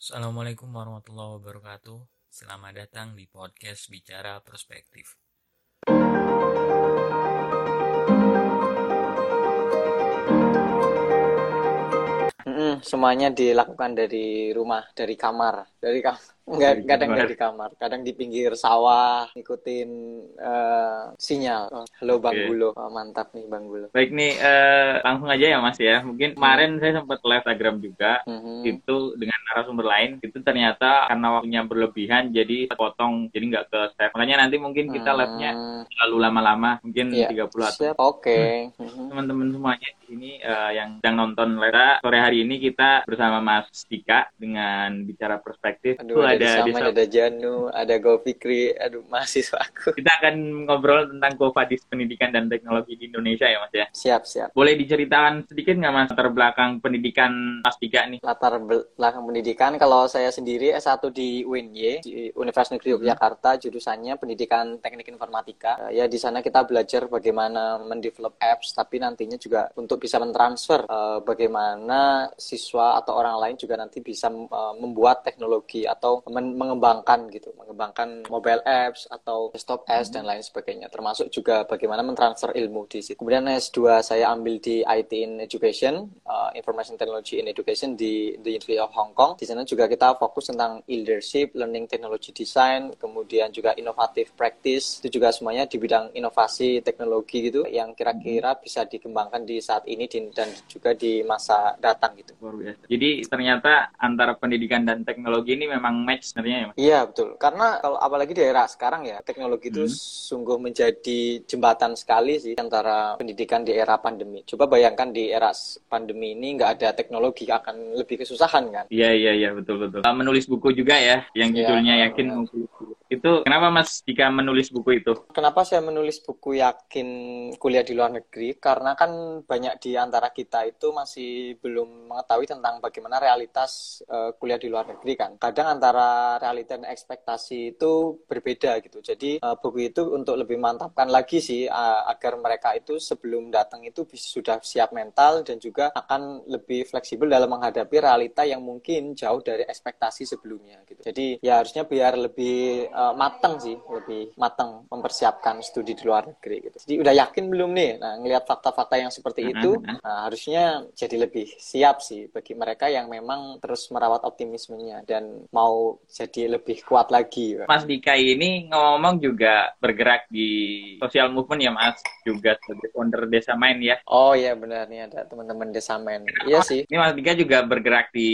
Assalamualaikum warahmatullahi wabarakatuh. Selamat datang di podcast Bicara Perspektif. Semuanya dilakukan dari rumah, dari kamar, dari kamar. Enggak, Dari kadang kamar. dari kamar, kadang di pinggir sawah, ngikutin eh, sinyal. Oh, halo Bang Oke. Gulo, Oh, mantap nih Bang Gulo. Baik nih, eh, langsung aja ya Mas ya. Mungkin kemarin saya sempat live Instagram juga. Mhm. Itu dengan narasumber lain. Itu ternyata karena waktunya berlebihan, jadi potong, jadi nggak ke save. Makanya nanti mungkin kita live-nya Hmm, terlalu lama-lama, mungkin Iya. 30 atau oke. Mhm. teman-teman semuanya di sini eh, yang sedang nonton live sore hari ini kita bersama Mas Dika dengan bicara perspektif. Aduh, ada Saman, ada Janu, ada Go Fikri, aduh mahasiswaku. kita akan ngobrol tentang Kofadis pendidikan dan teknologi di Indonesia ya Mas ya. Siap, siap. Boleh diceritakan sedikit nggak Mas latar belakang pendidikan Mas Dika nih? latar belakang pendidikan kalau saya sendiri S1 di UNY di Universitas Negeri Yogyakarta jurusannya pendidikan teknik informatika Eh, ya di sana kita belajar bagaimana mendevelop apps tapi nantinya juga untuk bisa mentransfer eh, bagaimana siswa atau orang lain juga nanti bisa eh, membuat teknologi atau men- mengembangkan gitu mengembangkan mobile apps atau desktop apps dan lain sebagainya termasuk juga bagaimana mentransfer ilmu di situ kemudian S2 saya ambil di IT in Education uh, Information Technology in Education di the University of Hong Kong. Di sana juga kita fokus tentang leadership, learning technology design, kemudian juga innovative practice. Itu juga semuanya di bidang inovasi teknologi gitu yang kira-kira bisa dikembangkan di saat ini dan juga di masa datang gitu. Biasa. Jadi ternyata antara pendidikan dan teknologi ini memang match sebenarnya ya Mas? Iya betul, karena kalau apalagi di era sekarang ya teknologi itu Hmm. sungguh menjadi jembatan sekali sih antara pendidikan di era pandemi. Coba bayangkan di era pandemi ini nggak ada teknologi akan lebih kesusahan kan? Iya iya iya betul betul. Uh, Menulis buku juga ya, yang Iya, judulnya yakin benar. menulis buku. Itu kenapa Mas jika menulis buku itu? Kenapa saya menulis buku yakin kuliah di luar negeri? Karena kan banyak di antara kita itu masih belum mengetahui tentang bagaimana realitas eh, kuliah di luar negeri kan. Kadang antara realita dan ekspektasi itu berbeda gitu. Jadi eh, buku itu untuk lebih mantapkan lagi sih eh, agar mereka itu sebelum datang itu sudah siap mental dan juga akan lebih fleksibel dalam menghadapi realita yang mungkin jauh dari ekspektasi sebelumnya gitu. Jadi ya harusnya biar lebih eh, matang sih, lebih matang mempersiapkan studi di luar negeri gitu. Jadi udah yakin belum nih? Nah, ngelihat fakta-fakta yang seperti itu, nah, harusnya jadi lebih siap sih bagi mereka yang memang terus merawat optimismenya dan mau jadi lebih kuat lagi. Mas Dika ini ngomong juga bergerak di social movement ya Mas, juga sebagai founder Desa Main ya. Oh iya benar nih ada teman-teman desa men. Iya sih. Ini Mas Dika juga bergerak di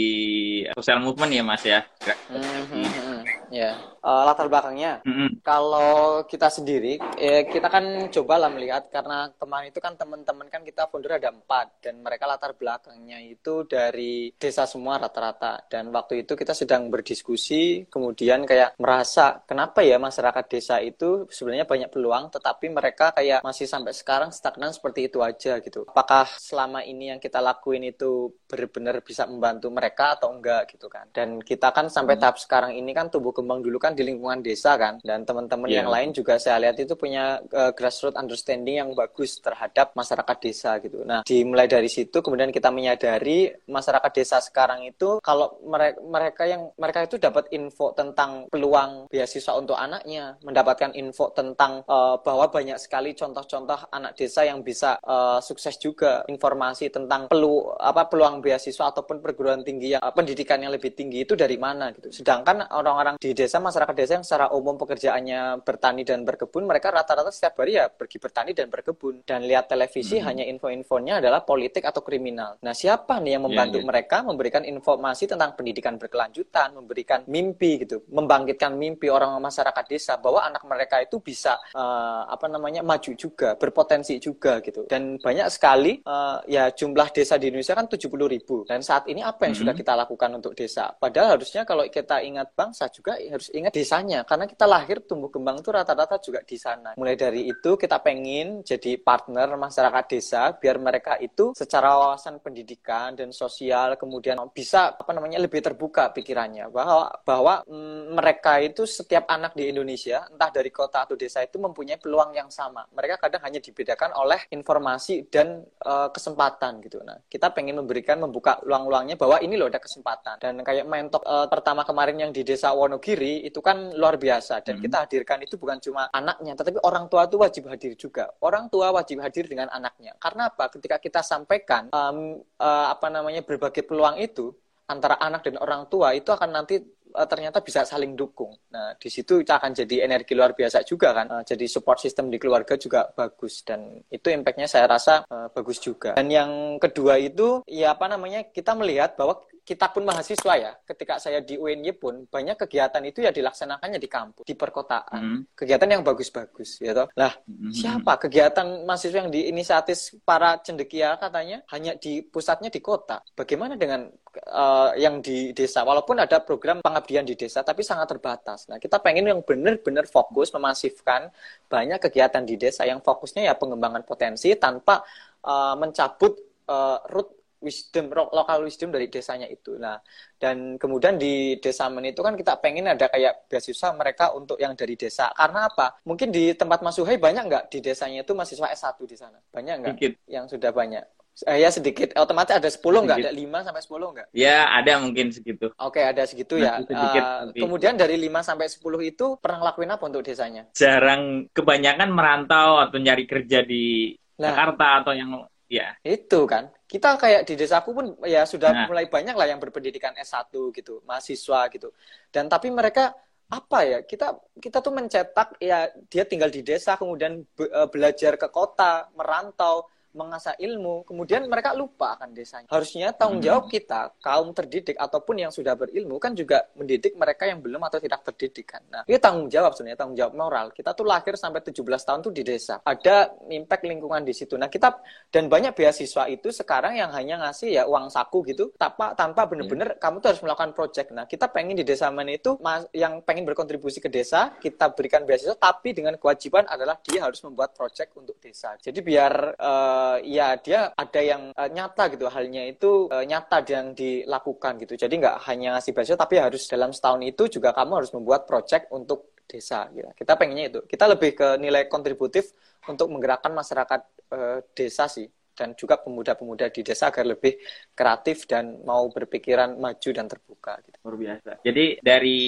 social movement ya Mas ya. Gerak- hmm, hmm. Ya, Eh, latar belakangnya Mm-mm. Kalau kita sendiri, eh, kita kan cobalah melihat karena kemarin itu kan teman-teman kan kita founder ada empat dan mereka latar belakangnya itu dari desa semua rata-rata dan waktu itu kita sedang berdiskusi kemudian kayak merasa kenapa ya masyarakat desa itu sebenarnya banyak peluang tetapi mereka kayak masih sampai sekarang stagnan seperti itu aja gitu. Apakah selama ini yang kita lakuin itu benar-benar bisa membantu mereka atau enggak gitu kan? Dan kita kan sampai tahap sekarang ini kan tumbuh kembang dulu kan di lingkungan desa kan dan teman-teman Iya. yang lain juga saya lihat itu punya uh, grassroots understanding yang bagus terhadap masyarakat desa gitu. Nah, dimulai dari situ kemudian kita menyadari masyarakat desa sekarang itu kalau mereka mereka yang mereka itu dapat info tentang peluang beasiswa untuk anaknya, mendapatkan info tentang uh, bahwa banyak sekali contoh-contoh anak desa yang bisa uh, sukses juga, informasi tentang pelu apa peluang beasiswa ataupun perguruan tinggi yang uh, pendidikan yang lebih tinggi itu dari mana gitu. Sedangkan orang-orang di desa masyarakat desa yang secara umum pekerjaannya bertani dan berkebun, mereka rata-rata setiap hari ya pergi bertani dan berkebun dan lihat televisi hanya info-infonya adalah politik atau kriminal. Nah, siapa nih yang Iya, membantu iya. mereka memberikan informasi tentang pendidikan berkelanjutan, memberikan mimpi gitu, membangkitkan mimpi orang masyarakat desa bahwa anak mereka itu bisa eh, apa namanya maju juga, berpotensi juga gitu. Dan banyak sekali eh, ya jumlah desa di Indonesia kan 70 ribu. Dan saat ini apa yang Mhm. sudah kita lakukan untuk desa? Padahal harusnya kalau kita ingat bangsa juga harus ingat desanya karena kita lahir tumbuh kembang itu rata-rata juga di sana. Mulai dari itu kita pengen jadi partner masyarakat desa biar mereka itu secara wawasan pendidikan dan sosial kemudian bisa apa namanya lebih terbuka pikirannya bahwa bahwa mm, mereka itu setiap anak di Indonesia entah dari kota atau desa itu mempunyai peluang yang sama. Mereka kadang hanya dibedakan oleh informasi dan uh, kesempatan gitu. Nah, kita pengen memberikan membuka luang-luangnya bahwa ini loh ada kesempatan dan kayak talk uh, pertama kemarin yang di desa Wonogiri itu kan luar biasa dan hmm. kita hadirkan itu bukan cuma anaknya tetapi orang tua itu wajib hadir juga orang tua wajib hadir dengan anaknya karena apa ketika kita sampaikan um, uh, apa namanya berbagai peluang itu antara anak dan orang tua itu akan nanti uh, ternyata bisa saling dukung. Nah, di situ akan jadi energi luar biasa juga kan. Uh, jadi support system di keluarga juga bagus dan itu impactnya saya rasa uh, bagus juga. Dan yang kedua itu ya apa namanya kita melihat bahwa kita pun mahasiswa ya, ketika saya di UNY pun banyak kegiatan itu ya dilaksanakannya di kampus, di perkotaan. Mm. Kegiatan yang bagus-bagus, ya toh. Lah, mm. siapa kegiatan mahasiswa yang diinisiatif para cendekia katanya hanya di pusatnya di kota. Bagaimana dengan uh, yang di desa? Walaupun ada program pengabdian di desa, tapi sangat terbatas. Nah, kita pengen yang benar-benar fokus memasifkan banyak kegiatan di desa yang fokusnya ya pengembangan potensi tanpa uh, mencabut uh, root wisdom lokal wisdom dari desanya itu. Nah, dan kemudian di desa men itu kan kita pengen ada kayak beasiswa mereka untuk yang dari desa. Karena apa? Mungkin di tempat Mas Suhai banyak nggak di desanya itu mahasiswa S1 di sana? Banyak nggak? Sedikit. Yang sudah banyak. Eh, ya sedikit. Otomatis ada 10 nggak? Ada 5 sampai 10 nggak? Ya, ada mungkin segitu. Oke, ada segitu ya. Sedikit, uh, kemudian dari 5 sampai 10 itu pernah ngelakuin apa untuk desanya? Jarang kebanyakan merantau atau nyari kerja di nah, Jakarta atau yang ya. Itu kan kita kayak di desaku pun ya sudah nah. mulai banyak lah yang berpendidikan S1 gitu, mahasiswa gitu. Dan tapi mereka apa ya? Kita kita tuh mencetak ya dia tinggal di desa kemudian be, uh, belajar ke kota, merantau mengasah ilmu, kemudian mereka lupa akan desanya. Harusnya tanggung jawab kita, kaum terdidik ataupun yang sudah berilmu kan juga mendidik mereka yang belum atau tidak terdidik kan. Nah, ini tanggung jawab sebenarnya, tanggung jawab moral. Kita tuh lahir sampai 17 tahun tuh di desa. Ada impact lingkungan di situ. Nah, kita dan banyak beasiswa itu sekarang yang hanya ngasih ya uang saku gitu tanpa tanpa bener-bener yeah. kamu tuh harus melakukan project. Nah, kita pengen di desa mana itu yang pengen berkontribusi ke desa, kita berikan beasiswa tapi dengan kewajiban adalah dia harus membuat project untuk desa. Jadi biar uh, uh, ya dia ada yang uh, nyata gitu halnya itu uh, nyata yang dilakukan gitu. Jadi nggak hanya ngasih beasiswa tapi harus dalam setahun itu juga kamu harus membuat project untuk desa gitu. kita pengennya itu. Kita lebih ke nilai kontributif untuk menggerakkan masyarakat uh, desa sih dan juga pemuda-pemuda di desa agar lebih kreatif dan mau berpikiran maju dan terbuka. Gitu. Luar biasa. Jadi dari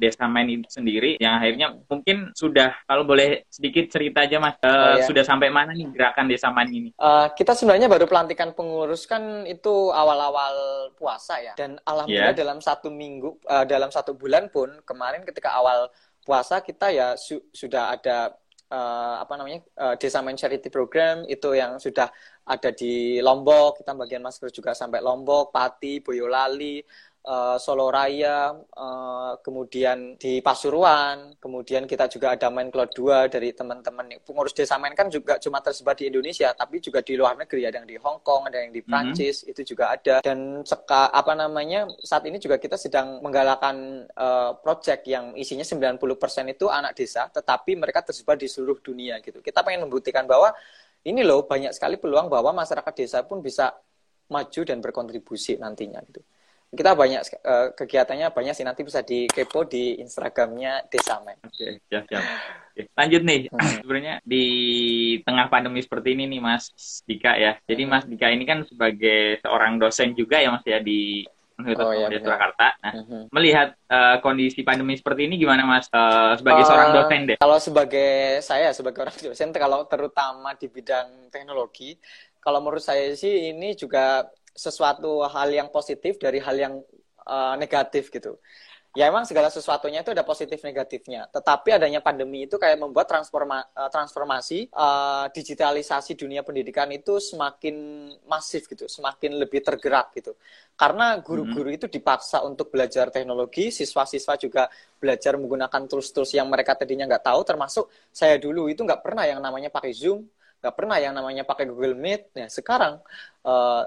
desa main itu sendiri yang akhirnya mungkin sudah kalau boleh sedikit cerita aja mas, uh, oh, iya. sudah sampai mana nih gerakan desa main ini? Uh, kita sebenarnya baru pelantikan pengurus kan itu awal-awal puasa ya, dan alhamdulillah yeah. dalam satu minggu, uh, dalam satu bulan pun kemarin ketika awal puasa kita ya su sudah ada uh, apa namanya uh, desa main charity program itu yang sudah ada di Lombok. Kita bagian masker juga sampai Lombok Pati Boyolali uh, Solo Raya, uh, kemudian di Pasuruan, kemudian kita juga ada main Cloud 2 dari teman-teman pengurus desa main kan juga cuma tersebar di Indonesia, tapi juga di luar negeri ada yang di Hong Kong, ada yang di mhm. Prancis, mm -hmm. itu juga ada. Dan seka, apa namanya saat ini juga kita sedang menggalakkan uh, project yang isinya 90% itu anak desa, tetapi mereka tersebar di seluruh dunia gitu. Kita pengen membuktikan bahwa ini loh banyak sekali peluang bahwa masyarakat desa pun bisa maju dan berkontribusi nantinya gitu kita banyak uh, kegiatannya banyak sih nanti bisa di kepo di Instagramnya Desamen. Oke, siap siap. Oke. Lanjut nih, hmm. sebenarnya di tengah pandemi seperti ini nih Mas Dika ya. Jadi Mas Dika ini kan sebagai seorang dosen juga ya Mas ya di Universitas oh, iya, Surakarta. Nah, uh-huh. melihat uh, kondisi pandemi seperti ini gimana Mas uh, sebagai uh, seorang dosen deh? Kalau sebagai saya sebagai orang dosen kalau terutama di bidang teknologi, kalau menurut saya sih ini juga sesuatu hal yang positif dari hal yang uh, negatif gitu. Ya emang segala sesuatunya itu ada positif negatifnya. Tetapi adanya pandemi itu kayak membuat transforma uh, transformasi uh, digitalisasi dunia pendidikan itu semakin masif gitu, semakin lebih tergerak gitu. Karena guru-guru hmm. itu dipaksa untuk belajar teknologi, siswa-siswa juga belajar menggunakan tools-tools yang mereka tadinya nggak tahu. Termasuk saya dulu itu nggak pernah yang namanya pakai Zoom, nggak pernah yang namanya pakai Google Meet. Nah, sekarang uh,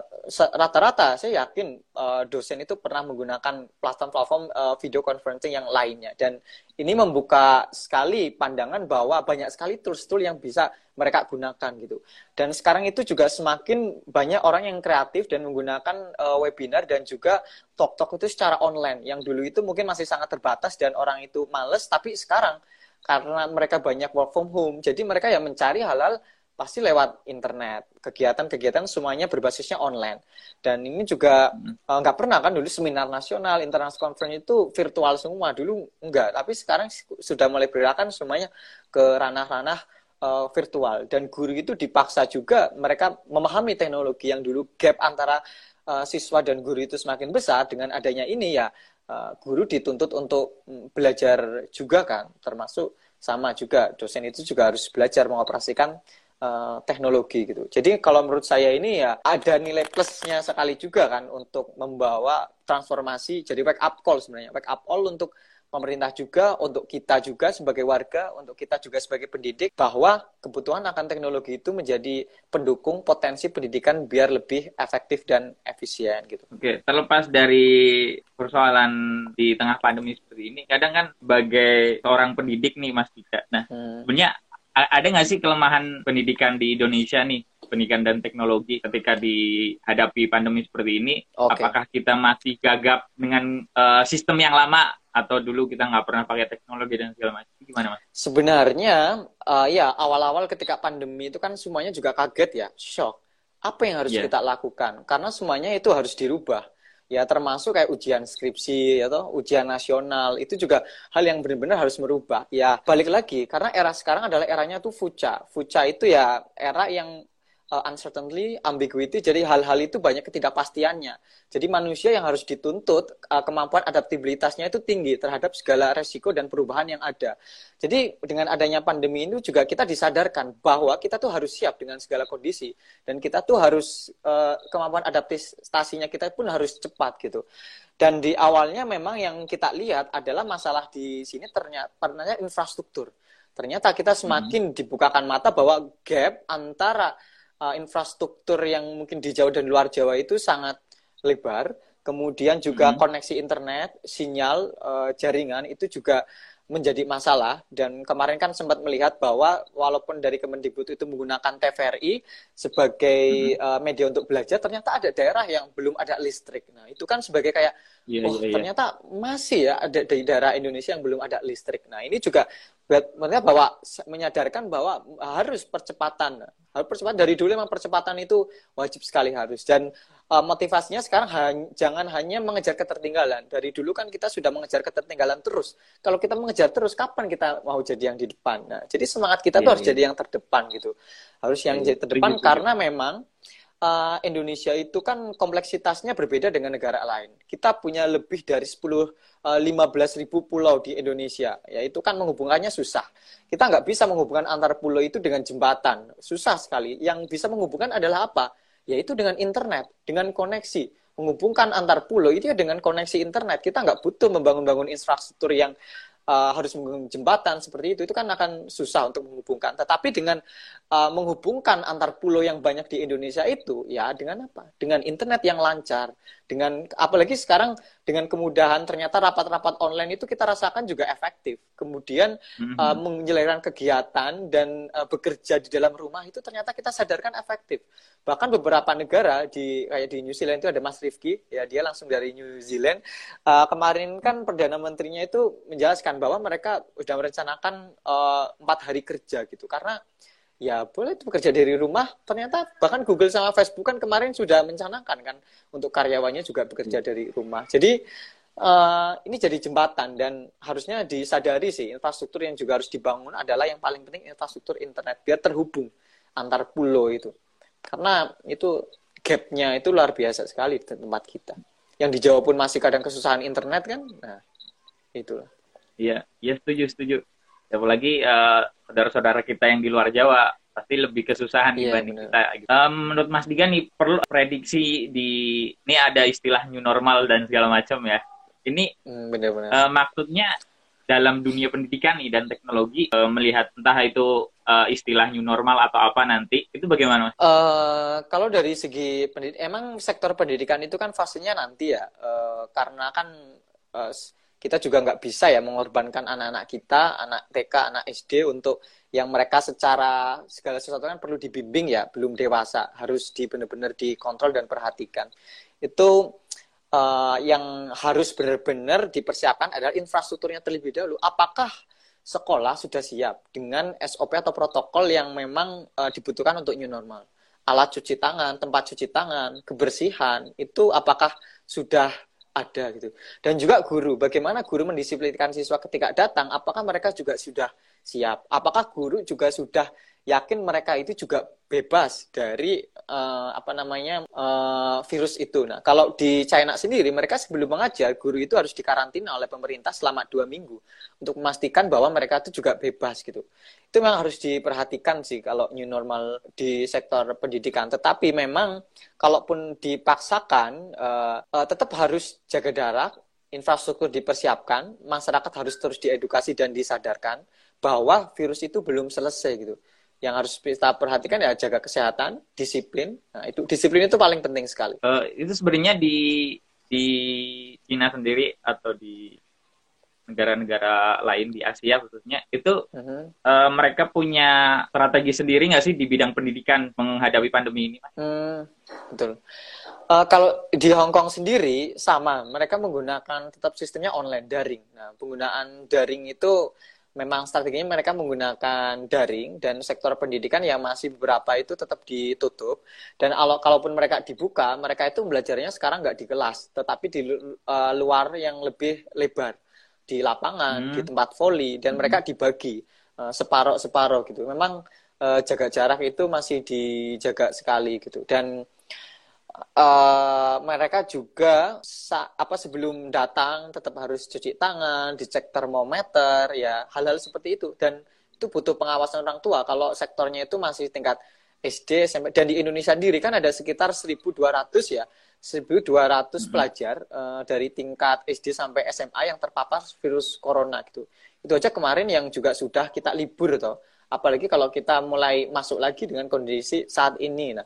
rata-rata saya yakin uh, dosen itu pernah menggunakan platform-platform uh, video conferencing yang lainnya dan ini membuka sekali pandangan bahwa banyak sekali tools-tools yang bisa mereka gunakan gitu. Dan sekarang itu juga semakin banyak orang yang kreatif dan menggunakan uh, webinar dan juga talk-talk itu secara online. Yang dulu itu mungkin masih sangat terbatas dan orang itu males, tapi sekarang karena mereka banyak work from home, jadi mereka yang mencari halal pasti lewat internet. Kegiatan-kegiatan semuanya berbasisnya online. Dan ini juga hmm. uh, nggak pernah kan dulu seminar nasional, international conference itu virtual semua. Dulu enggak, tapi sekarang sudah mulai bergerakan semuanya ke ranah-ranah uh, virtual. Dan guru itu dipaksa juga mereka memahami teknologi yang dulu gap antara uh, siswa dan guru itu semakin besar dengan adanya ini ya uh, guru dituntut untuk mm, belajar juga kan, termasuk sama juga dosen itu juga harus belajar mengoperasikan uh, teknologi gitu. Jadi kalau menurut saya ini ya ada nilai plusnya sekali juga kan untuk membawa transformasi jadi wake up call sebenarnya wake up call untuk pemerintah juga, untuk kita juga sebagai warga, untuk kita juga sebagai pendidik, bahwa kebutuhan akan teknologi itu menjadi pendukung potensi pendidikan biar lebih efektif dan efisien gitu. Oke, terlepas dari persoalan di tengah pandemi seperti ini, kadang kan sebagai seorang pendidik nih Mas Dika, nah hmm. sebenarnya ada nggak sih kelemahan pendidikan di Indonesia nih? Pendidikan dan teknologi ketika dihadapi pandemi seperti ini? Okay. apakah kita masih gagap dengan uh, sistem yang lama? Atau dulu kita nggak pernah pakai teknologi dan segala macam? Gimana mas? Sebenarnya uh, ya awal-awal ketika pandemi itu kan semuanya juga kaget ya shock. Apa yang harus yeah. kita lakukan? Karena semuanya itu harus dirubah ya termasuk kayak ujian skripsi atau ya ujian nasional. Itu juga hal yang benar-benar harus merubah. Ya balik lagi karena era sekarang adalah eranya tuh fuca fuca itu ya era yang uh, uncertainty, ambiguity, jadi hal-hal itu banyak ketidakpastiannya. Jadi manusia yang harus dituntut uh, kemampuan adaptabilitasnya itu tinggi terhadap segala resiko dan perubahan yang ada. Jadi dengan adanya pandemi ini juga kita disadarkan bahwa kita tuh harus siap dengan segala kondisi dan kita tuh harus uh, kemampuan adaptasinya kita pun harus cepat gitu. Dan di awalnya memang yang kita lihat adalah masalah di sini ternyata, ternyata infrastruktur. Ternyata kita semakin hmm. dibukakan mata bahwa gap antara uh, infrastruktur yang mungkin di Jawa dan luar Jawa itu sangat lebar. Kemudian juga hmm. koneksi internet, sinyal, uh, jaringan itu juga menjadi masalah dan kemarin kan sempat melihat bahwa walaupun dari Kemendikbud itu menggunakan TVRI sebagai hmm. uh, media untuk belajar ternyata ada daerah yang belum ada listrik. Nah, itu kan sebagai kayak yeah, oh yeah, yeah. ternyata masih ya ada di daerah Indonesia yang belum ada listrik. Nah, ini juga buat bahwa menyadarkan bahwa harus percepatan. Harus percepatan. Dari dulu memang percepatan itu wajib sekali harus. Dan uh, motivasinya sekarang han jangan hanya mengejar ketertinggalan. Dari dulu kan kita sudah mengejar ketertinggalan terus. Kalau kita mengejar terus kapan kita mau jadi yang di depan? Nah jadi semangat kita yeah, tuh harus yeah. jadi yang terdepan gitu. Harus yang yeah, jadi terdepan karena memang uh, Indonesia itu kan kompleksitasnya berbeda dengan negara lain. Kita punya lebih dari 10 uh, 15 ribu pulau di Indonesia. Ya itu kan menghubungkannya susah. Kita nggak bisa menghubungkan antar pulau itu dengan jembatan. Susah sekali. Yang bisa menghubungkan adalah apa? Yaitu dengan internet, dengan koneksi. Menghubungkan antar pulau itu ya dengan koneksi internet. Kita nggak butuh membangun-bangun infrastruktur yang uh, harus menggunakan jembatan seperti itu itu kan akan susah untuk menghubungkan. Tetapi dengan uh, menghubungkan antar pulau yang banyak di Indonesia itu ya dengan apa? Dengan internet yang lancar, dengan apalagi sekarang dengan kemudahan ternyata rapat-rapat online itu kita rasakan juga efektif. Kemudian mm-hmm. uh, menyelenggarakan kegiatan dan uh, bekerja di dalam rumah itu ternyata kita sadarkan efektif. Bahkan beberapa negara di kayak di New Zealand itu ada Mas Rifki, ya dia langsung dari New Zealand. Uh, kemarin kan perdana menterinya itu menjelaskan bahwa mereka sudah merencanakan empat uh, hari kerja gitu karena ya boleh bekerja dari rumah. Ternyata bahkan Google sama Facebook kan kemarin sudah mencanangkan kan untuk karyawannya juga bekerja dari rumah. Jadi uh, ini jadi jembatan dan harusnya disadari sih infrastruktur yang juga harus dibangun adalah yang paling penting infrastruktur internet biar terhubung antar pulau itu. Karena itu gapnya itu luar biasa sekali di tempat kita. Yang di Jawa pun masih kadang kesusahan internet kan? Nah itulah. Iya iya setuju setuju apalagi uh, saudara-saudara kita yang di luar Jawa pasti lebih kesusahan yeah, dibanding bener. kita. Gitu. Um, menurut Mas Diga nih perlu prediksi di ini ada istilah new normal dan segala macam ya. Ini mm, bener, bener. Uh, maksudnya dalam dunia pendidikan nih dan teknologi uh, melihat entah itu uh, istilah new normal atau apa nanti itu bagaimana? Uh, kalau dari segi pendidik, emang sektor pendidikan itu kan fasenya nanti ya, uh, karena kan uh, kita juga nggak bisa ya mengorbankan anak-anak kita, anak TK, anak SD untuk yang mereka secara segala sesuatu kan perlu dibimbing ya, belum dewasa, harus di benar-benar dikontrol dan perhatikan. Itu uh, yang harus benar-benar dipersiapkan adalah infrastrukturnya terlebih dahulu. Apakah sekolah sudah siap dengan SOP atau protokol yang memang uh, dibutuhkan untuk new normal? Alat cuci tangan, tempat cuci tangan, kebersihan, itu apakah sudah ada gitu. Dan juga guru, bagaimana guru mendisiplinkan siswa ketika datang, apakah mereka juga sudah siap? Apakah guru juga sudah yakin mereka itu juga bebas dari uh, apa namanya uh, virus itu. Nah, kalau di China sendiri mereka sebelum mengajar guru itu harus dikarantina oleh pemerintah selama dua minggu untuk memastikan bahwa mereka itu juga bebas gitu. Itu memang harus diperhatikan sih kalau new normal di sektor pendidikan. Tetapi memang kalaupun dipaksakan uh, uh, tetap harus jaga jarak, infrastruktur dipersiapkan, masyarakat harus terus diedukasi dan disadarkan bahwa virus itu belum selesai gitu yang harus kita perhatikan ya jaga kesehatan, disiplin. Nah, itu disiplin itu paling penting sekali. Uh, itu sebenarnya di di Cina sendiri atau di negara-negara lain di Asia khususnya itu uh-huh. uh, mereka punya strategi sendiri nggak sih di bidang pendidikan menghadapi pandemi ini? Hmm, betul. Uh, kalau di Hong Kong sendiri sama, mereka menggunakan tetap sistemnya online daring. Nah, penggunaan daring itu memang strateginya mereka menggunakan daring dan sektor pendidikan yang masih beberapa itu tetap ditutup dan kalau kalaupun mereka dibuka mereka itu belajarnya sekarang nggak di kelas tetapi di uh, luar yang lebih lebar di lapangan hmm. di tempat voli dan hmm. mereka dibagi uh, separoh separoh gitu memang uh, jaga jarak itu masih dijaga sekali gitu dan uh, mereka juga sa apa sebelum datang tetap harus cuci tangan, dicek termometer, ya hal-hal seperti itu dan itu butuh pengawasan orang tua. Kalau sektornya itu masih tingkat SD, SMP dan di Indonesia sendiri kan ada sekitar 1.200 ya, 1.200 mm-hmm. pelajar uh, dari tingkat SD sampai SMA yang terpapar virus corona gitu. Itu aja kemarin yang juga sudah kita libur toh. Apalagi kalau kita mulai masuk lagi dengan kondisi saat ini. Nah,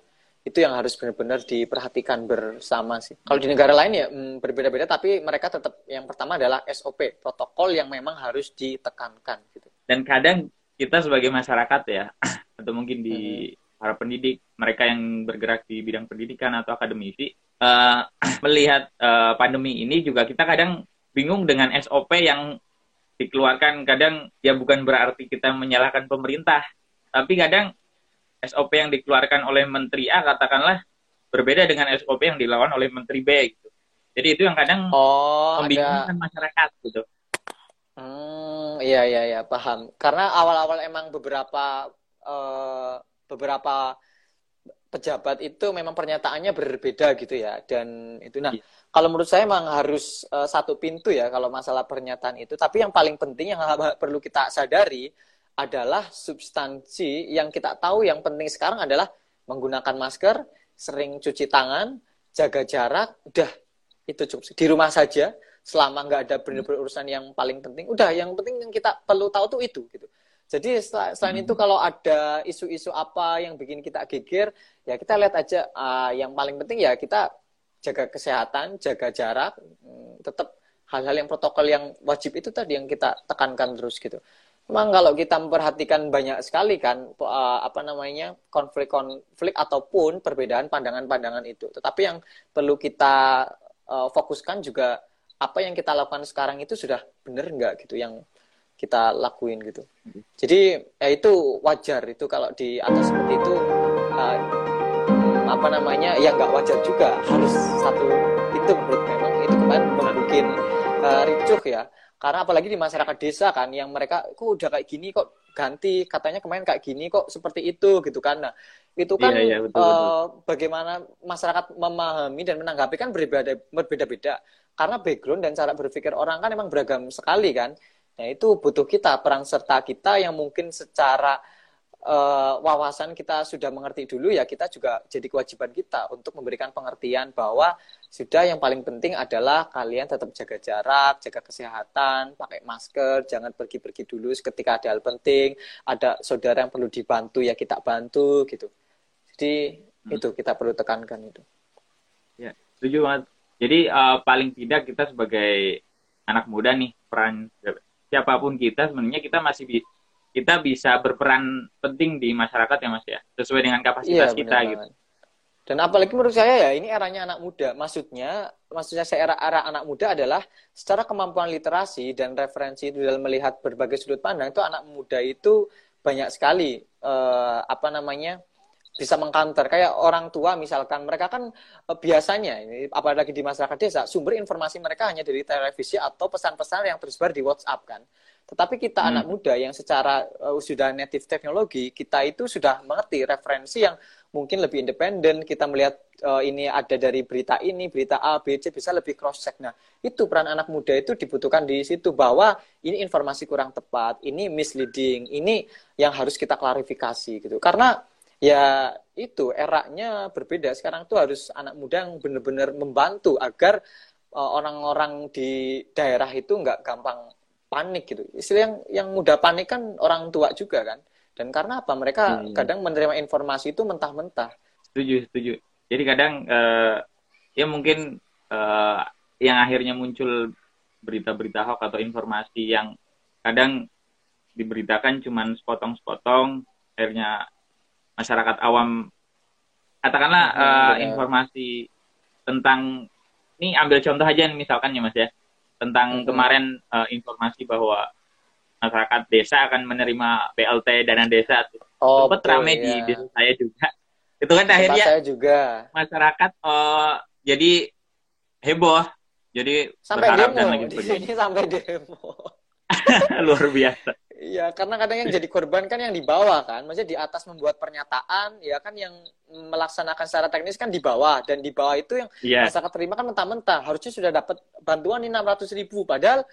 itu yang harus benar-benar diperhatikan bersama sih. Kalau di negara lain ya hmm, berbeda-beda, tapi mereka tetap yang pertama adalah SOP, protokol yang memang harus ditekankan. Gitu. Dan kadang kita sebagai masyarakat ya, atau mungkin di hmm. para pendidik, mereka yang bergerak di bidang pendidikan atau akademisi, uh, melihat uh, pandemi ini juga kita kadang bingung dengan SOP yang dikeluarkan. Kadang ya bukan berarti kita menyalahkan pemerintah, tapi kadang SOP yang dikeluarkan oleh Menteri A katakanlah berbeda dengan SOP yang dilawan oleh Menteri B gitu. Jadi itu yang kadang oh, membingungkan ada... masyarakat gitu. Hmm, iya iya iya paham. Karena awal-awal emang beberapa uh, beberapa pejabat itu memang pernyataannya berbeda gitu ya dan itu nah iya. kalau menurut saya memang harus uh, satu pintu ya kalau masalah pernyataan itu tapi yang paling penting yang perlu kita sadari adalah substansi yang kita tahu yang penting sekarang adalah menggunakan masker, sering cuci tangan, jaga jarak, udah itu cukup di rumah saja selama nggak ada benar-benar urusan yang paling penting. Udah yang penting yang kita perlu tahu tuh itu gitu. Jadi selain itu hmm. kalau ada isu-isu apa yang bikin kita geger, ya kita lihat aja uh, yang paling penting ya kita jaga kesehatan, jaga jarak, hmm, tetap hal-hal yang protokol yang wajib itu tadi yang kita tekankan terus gitu. Memang kalau kita memperhatikan banyak sekali kan uh, apa namanya konflik-konflik ataupun perbedaan pandangan-pandangan itu. Tetapi yang perlu kita uh, fokuskan juga apa yang kita lakukan sekarang itu sudah benar nggak gitu yang kita lakuin gitu. Jadi ya itu wajar itu kalau di atas seperti itu uh, apa namanya ya nggak wajar juga harus satu itu menurut memang itu kemarin uh, ricuh ya karena apalagi di masyarakat desa kan yang mereka kok udah kayak gini kok ganti katanya kemarin kayak gini kok seperti itu gitu kan. Nah itu kan iya, iya, betul, uh, betul. bagaimana masyarakat memahami dan menanggapi kan berbeda berbeda-beda. Karena background dan cara berpikir orang kan emang beragam sekali kan. Nah itu butuh kita peran serta kita yang mungkin secara uh, wawasan kita sudah mengerti dulu ya kita juga jadi kewajiban kita untuk memberikan pengertian bahwa sudah yang paling penting adalah kalian tetap jaga jarak, jaga kesehatan, pakai masker, jangan pergi-pergi dulu ketika ada hal penting, ada saudara yang perlu dibantu ya kita bantu gitu. Jadi hmm. itu kita perlu tekankan itu. Ya, setuju banget. Jadi uh, paling tidak kita sebagai anak muda nih peran siapa pun kita sebenarnya kita masih kita bisa berperan penting di masyarakat ya mas ya? Sesuai dengan kapasitas iya, kita gitu. dan apalagi menurut saya ya ini eranya anak muda. Maksudnya maksudnya saya era era anak muda adalah secara kemampuan literasi dan referensi itu dalam melihat berbagai sudut pandang itu anak muda itu banyak sekali uh, apa namanya bisa mengkanter kayak orang tua misalkan mereka kan uh, biasanya ini apalagi di masyarakat desa sumber informasi mereka hanya dari televisi atau pesan-pesan yang tersebar di WhatsApp kan tetapi kita hmm. anak muda yang secara uh, sudah native teknologi, kita itu sudah mengerti referensi yang mungkin lebih independen. Kita melihat uh, ini ada dari berita ini, berita A, B, C bisa lebih cross check. Nah, itu peran anak muda itu dibutuhkan di situ bahwa ini informasi kurang tepat, ini misleading, ini yang harus kita klarifikasi gitu. Karena ya itu eranya berbeda. Sekarang tuh harus anak muda yang benar-benar membantu agar eh, orang-orang uh, di daerah itu nggak gampang panik gitu. Istilah yang yang mudah panik kan orang tua juga kan. Dan karena apa? Mereka hmm. kadang menerima informasi itu mentah-mentah. Setuju, setuju. Jadi kadang uh, ya mungkin uh, yang akhirnya muncul berita-berita hoax atau informasi yang kadang diberitakan cuman sepotong-sepotong, akhirnya masyarakat awam katakanlah hmm, uh, informasi tentang ini ambil contoh aja misalkan ya Mas ya tentang hmm. kemarin uh, informasi bahwa masyarakat desa akan menerima BLT dana desa oh, sempat ramai ya. di desa saya juga itu kan akhirnya saya juga masyarakat uh, jadi heboh jadi sampai berharap demo. dan lagi Ini sampai demo luar biasa Iya, karena kadang yang jadi korban kan yang di bawah kan. Maksudnya di atas membuat pernyataan, ya kan yang melaksanakan secara teknis kan di bawah. Dan di bawah itu yang yeah. masyarakat terima kan mentah-mentah. Harusnya sudah dapat bantuan ini 600 ribu. Padahal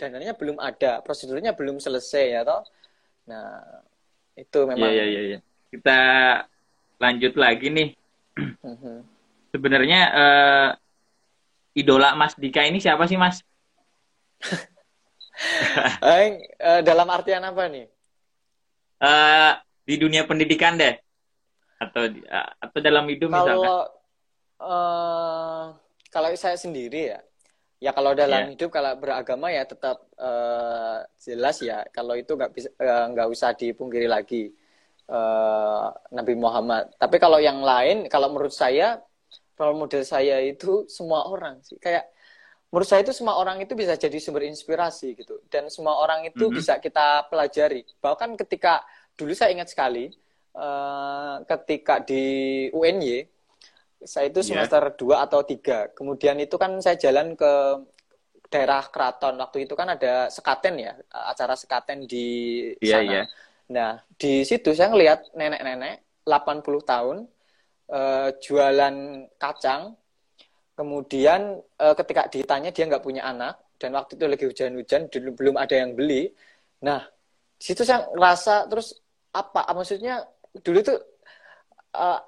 dananya belum ada, prosedurnya belum selesai ya toh. Nah, itu memang. Iya, iya, iya. Kita lanjut lagi nih. Mhm. Sebenarnya uh, idola Mas Dika ini siapa sih Mas? uh, dalam artian apa nih? Uh, di dunia pendidikan deh, atau uh, atau dalam hidup kalau, misalkan? Uh, kalau saya sendiri ya, ya kalau dalam yeah. hidup kalau beragama ya tetap uh, jelas ya. Kalau itu nggak bisa nggak uh, usah dipungkiri lagi uh, Nabi Muhammad. Tapi kalau yang lain, kalau menurut saya, role model saya itu semua orang sih. Kayak menurut saya itu semua orang itu bisa jadi sumber inspirasi gitu dan semua orang itu mm -hmm. bisa kita pelajari bahkan ketika dulu saya ingat sekali uh, ketika di UNY saya itu iya. semester yeah. 2 atau tiga kemudian itu kan saya jalan ke daerah keraton waktu itu kan ada sekaten ya acara sekaten di yeah, sana yeah. nah di situ saya ngelihat nenek-nenek 80 tahun uh, jualan kacang Kemudian uh, ketika ditanya dia nggak punya anak dan waktu itu lagi hujan-hujan belum ada yang beli. Nah, situ saya ngerasa terus apa? Maksudnya dulu itu uh,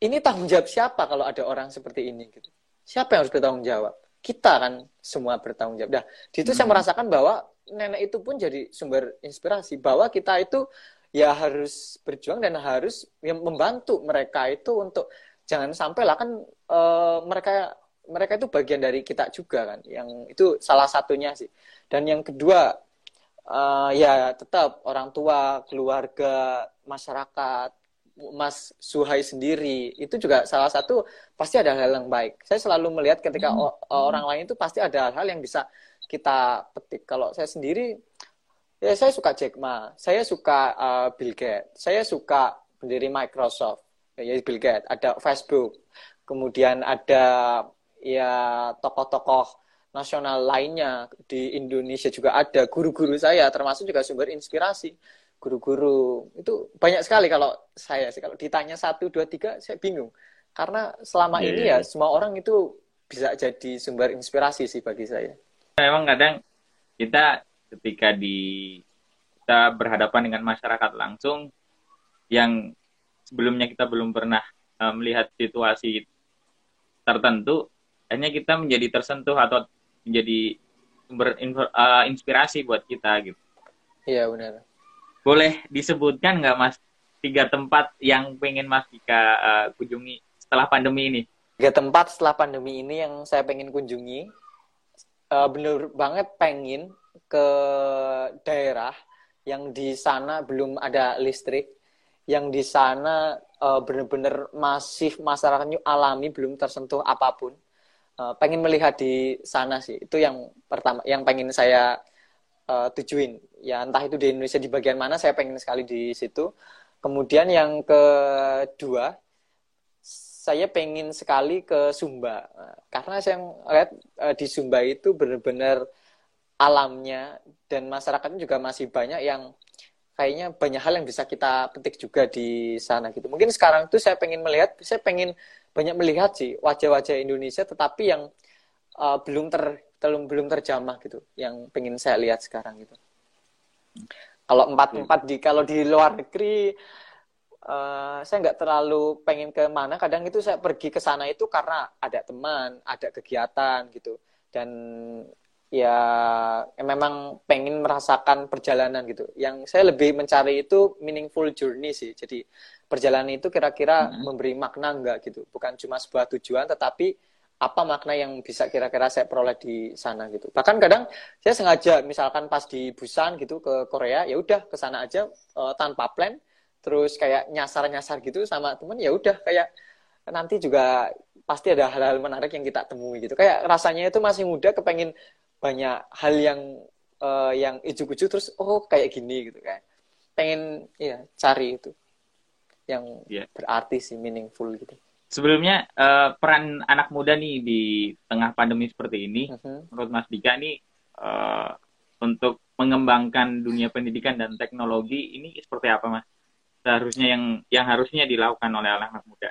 ini tanggung jawab siapa kalau ada orang seperti ini gitu? Siapa yang harus bertanggung jawab? Kita kan semua bertanggung jawab. Nah, di situ hmm. saya merasakan bahwa nenek itu pun jadi sumber inspirasi bahwa kita itu ya harus berjuang dan harus ya, membantu mereka itu untuk jangan sampai lah kan uh, mereka mereka itu bagian dari kita juga kan. Yang itu salah satunya sih. Dan yang kedua uh, ya tetap orang tua keluarga masyarakat Mas Suhai sendiri itu juga salah satu pasti ada hal yang baik. Saya selalu melihat ketika hmm. orang lain itu pasti ada hal-hal yang bisa kita petik. Kalau saya sendiri ya saya suka Jack Ma saya suka uh, Bill Gates saya suka pendiri Microsoft ya Bill Gates ada Facebook kemudian ada ya tokoh-tokoh nasional lainnya di Indonesia juga ada guru-guru saya termasuk juga sumber inspirasi guru-guru itu banyak sekali kalau saya sih kalau ditanya satu dua tiga saya bingung karena selama yeah. ini ya iya. semua orang itu bisa jadi sumber inspirasi sih bagi saya. Memang kadang kita ketika di kita berhadapan dengan masyarakat langsung yang sebelumnya kita belum pernah uh, melihat situasi tertentu, hanya kita menjadi tersentuh atau menjadi sumber uh, inspirasi buat kita gitu. Iya benar. Boleh disebutkan nggak Mas tiga tempat yang pengen Mas Dika uh, kunjungi setelah pandemi ini? Tiga tempat setelah pandemi ini yang saya pengen kunjungi, uh, bener banget pengen ke daerah yang di sana belum ada listrik, yang di sana uh, bener-bener masif masyarakatnya alami belum tersentuh apa pun. Uh, pengen melihat di sana sih, itu yang pertama, yang pengen saya uh, tujuin. Ya entah itu di Indonesia di bagian mana, saya pengen sekali di situ Kemudian yang kedua, saya pengen sekali ke Sumba. Karena saya lihat di Sumba itu benar-benar alamnya dan masyarakatnya juga masih banyak yang kayaknya banyak hal yang bisa kita petik juga di sana gitu. Mungkin sekarang itu saya pengen melihat, saya pengen banyak melihat sih wajah-wajah Indonesia tetapi yang uh, belum ter belum belum terjamah gitu, yang pengen saya lihat sekarang gitu. Kalau empat empat di kalau di luar negeri uh, saya nggak terlalu pengen ke mana. Kadang itu saya pergi ke sana itu karena ada teman, ada kegiatan gitu. Dan ya memang pengen merasakan perjalanan gitu. Yang saya lebih mencari itu meaningful journey sih. Jadi perjalanan itu kira-kira hmm. memberi makna enggak gitu. Bukan cuma sebuah tujuan, tetapi apa makna yang bisa kira-kira saya peroleh di sana gitu. Bahkan kadang saya sengaja misalkan pas di Busan gitu ke Korea, ya udah ke sana aja uh, tanpa plan, terus kayak nyasar-nyasar gitu sama temen ya udah kayak nanti juga pasti ada hal-hal menarik yang kita temui gitu. Kayak rasanya itu masih muda kepengen banyak hal yang uh, yang ijuk-ijuk terus oh kayak gini gitu kayak pengen ya cari itu yang yeah. berarti sih meaningful gitu sebelumnya uh, peran anak muda nih di tengah pandemi seperti ini, uh-huh. menurut Mas Dika nih uh, untuk mengembangkan dunia pendidikan dan teknologi ini seperti apa Mas? Seharusnya yang yang harusnya dilakukan oleh anak-anak muda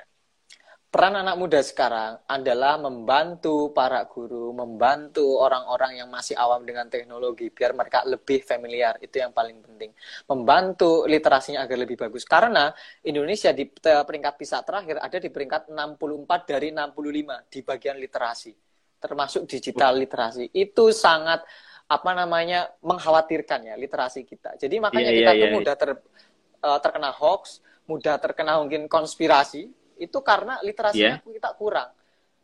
peran anak muda sekarang adalah membantu para guru, membantu orang-orang yang masih awam dengan teknologi biar mereka lebih familiar. Itu yang paling penting. Membantu literasinya agar lebih bagus. Karena Indonesia di peringkat PISA terakhir ada di peringkat 64 dari 65 di bagian literasi. Termasuk digital literasi. Itu sangat apa namanya mengkhawatirkan ya literasi kita. Jadi makanya yeah, kita yeah, tuh yeah. mudah ter, uh, terkena hoax, mudah terkena mungkin konspirasi itu karena literasinya yeah. kita kurang.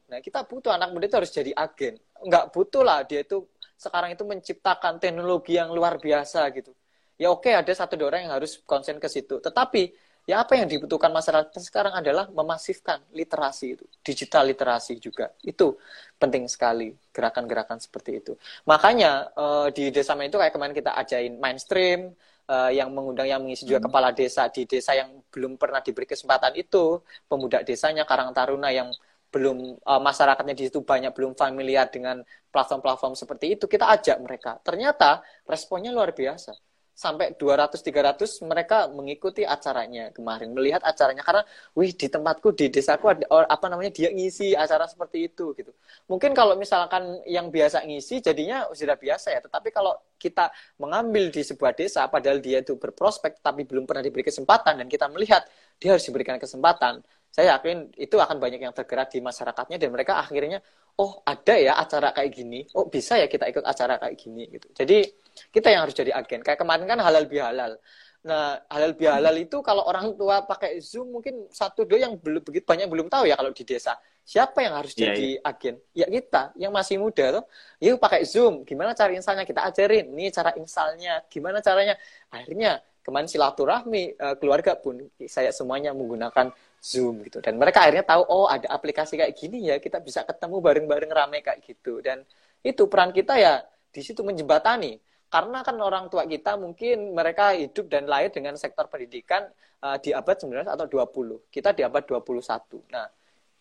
Nah, kita butuh anak muda itu harus jadi agen. Enggak butuh lah dia itu sekarang itu menciptakan teknologi yang luar biasa gitu. Ya oke ada satu dua orang yang harus konsen ke situ. Tetapi ya apa yang dibutuhkan masyarakat sekarang adalah memasifkan literasi itu, digital literasi juga. Itu penting sekali gerakan-gerakan seperti itu. Makanya uh, di desa itu kayak kemarin kita ajain mainstream, uh, yang mengundang yang mengisi juga hmm. kepala desa di desa yang belum pernah diberi kesempatan itu, pemuda desanya Karang Taruna yang belum uh, masyarakatnya di situ banyak belum familiar dengan platform-platform seperti itu, kita ajak mereka. Ternyata responnya luar biasa sampai 200 300 mereka mengikuti acaranya kemarin melihat acaranya. Karena wih di tempatku di desaku ada apa namanya dia ngisi acara seperti itu gitu. Mungkin kalau misalkan yang biasa ngisi jadinya sudah biasa ya. Tetapi kalau kita mengambil di sebuah desa padahal dia itu berprospek tapi belum pernah diberi kesempatan dan kita melihat dia harus diberikan kesempatan saya yakin itu akan banyak yang tergerak di masyarakatnya dan mereka akhirnya oh ada ya acara kayak gini. Oh bisa ya kita ikut acara kayak gini gitu. Jadi kita yang harus jadi agen. Kayak kemarin kan halal bihalal. Nah halal bihalal itu kalau orang tua pakai zoom mungkin satu dua yang belum begitu banyak belum tahu ya kalau di desa. Siapa yang harus yeah, jadi yeah. agen? Ya kita yang masih muda tuh yuk pakai zoom. Gimana cara installnya kita ajarin. Ini cara installnya gimana caranya? Akhirnya kemarin silaturahmi uh, keluarga pun saya semuanya menggunakan Zoom gitu. Dan mereka akhirnya tahu oh ada aplikasi kayak gini ya kita bisa ketemu bareng-bareng rame kayak gitu. Dan itu peran kita ya di situ menjembatani. Karena kan orang tua kita mungkin mereka hidup dan lahir dengan sektor pendidikan uh, di abad 19 atau 20 kita di abad 21 nah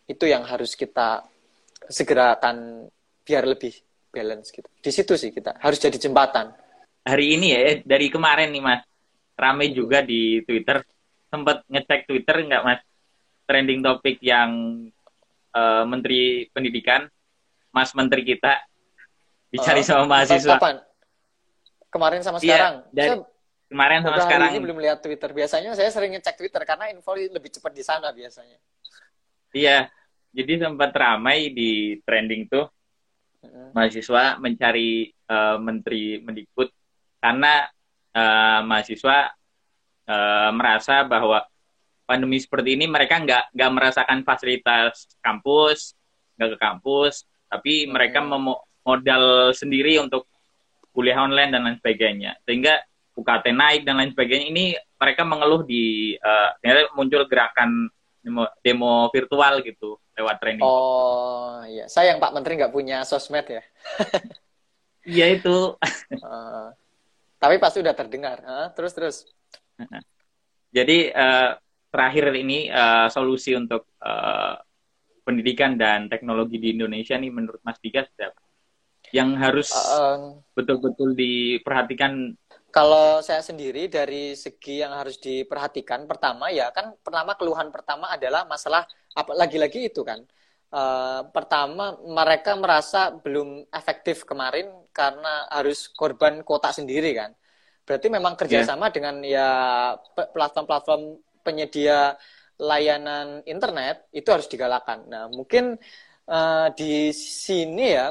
itu yang harus kita segerakan biar lebih balance gitu. Di situ sih kita harus jadi jembatan. Hari ini ya eh, dari kemarin nih mas. Rame juga di Twitter. Sempat ngecek Twitter nggak mas? Trending topik yang uh, Menteri Pendidikan, Mas Menteri kita dicari uh, sama mahasiswa. Kapan? Kemarin sama iya, sekarang? dari, kemarin sama sekarang ini belum lihat Twitter. Biasanya saya sering ngecek Twitter karena info lebih cepat di sana biasanya. Iya, jadi sempat ramai di trending tuh uh mahasiswa mencari uh, menteri Mendikbud karena uh, mahasiswa uh, merasa bahwa pandemi seperti ini mereka nggak nggak merasakan fasilitas kampus, nggak ke kampus, tapi mereka modal sendiri untuk kuliah online dan lain sebagainya. Sehingga UKT naik dan lain sebagainya ini mereka mengeluh di uh, muncul gerakan demo, demo virtual gitu lewat training. Oh iya, sayang Pak Menteri nggak punya sosmed ya. Iya itu. uh, tapi pasti udah terdengar. Uh, terus terus. Jadi uh, terakhir ini uh, solusi untuk uh, pendidikan dan teknologi di Indonesia nih menurut Mas Dika sudah yang harus betul-betul uh, diperhatikan? Kalau saya sendiri dari segi yang harus diperhatikan pertama ya kan pertama keluhan pertama adalah masalah apa lagi-lagi itu kan. Uh, pertama mereka merasa belum efektif kemarin karena harus korban kota sendiri kan. Berarti memang kerjasama yeah. dengan ya platform-platform penyedia layanan internet itu harus digalakan. Nah mungkin uh, di sini ya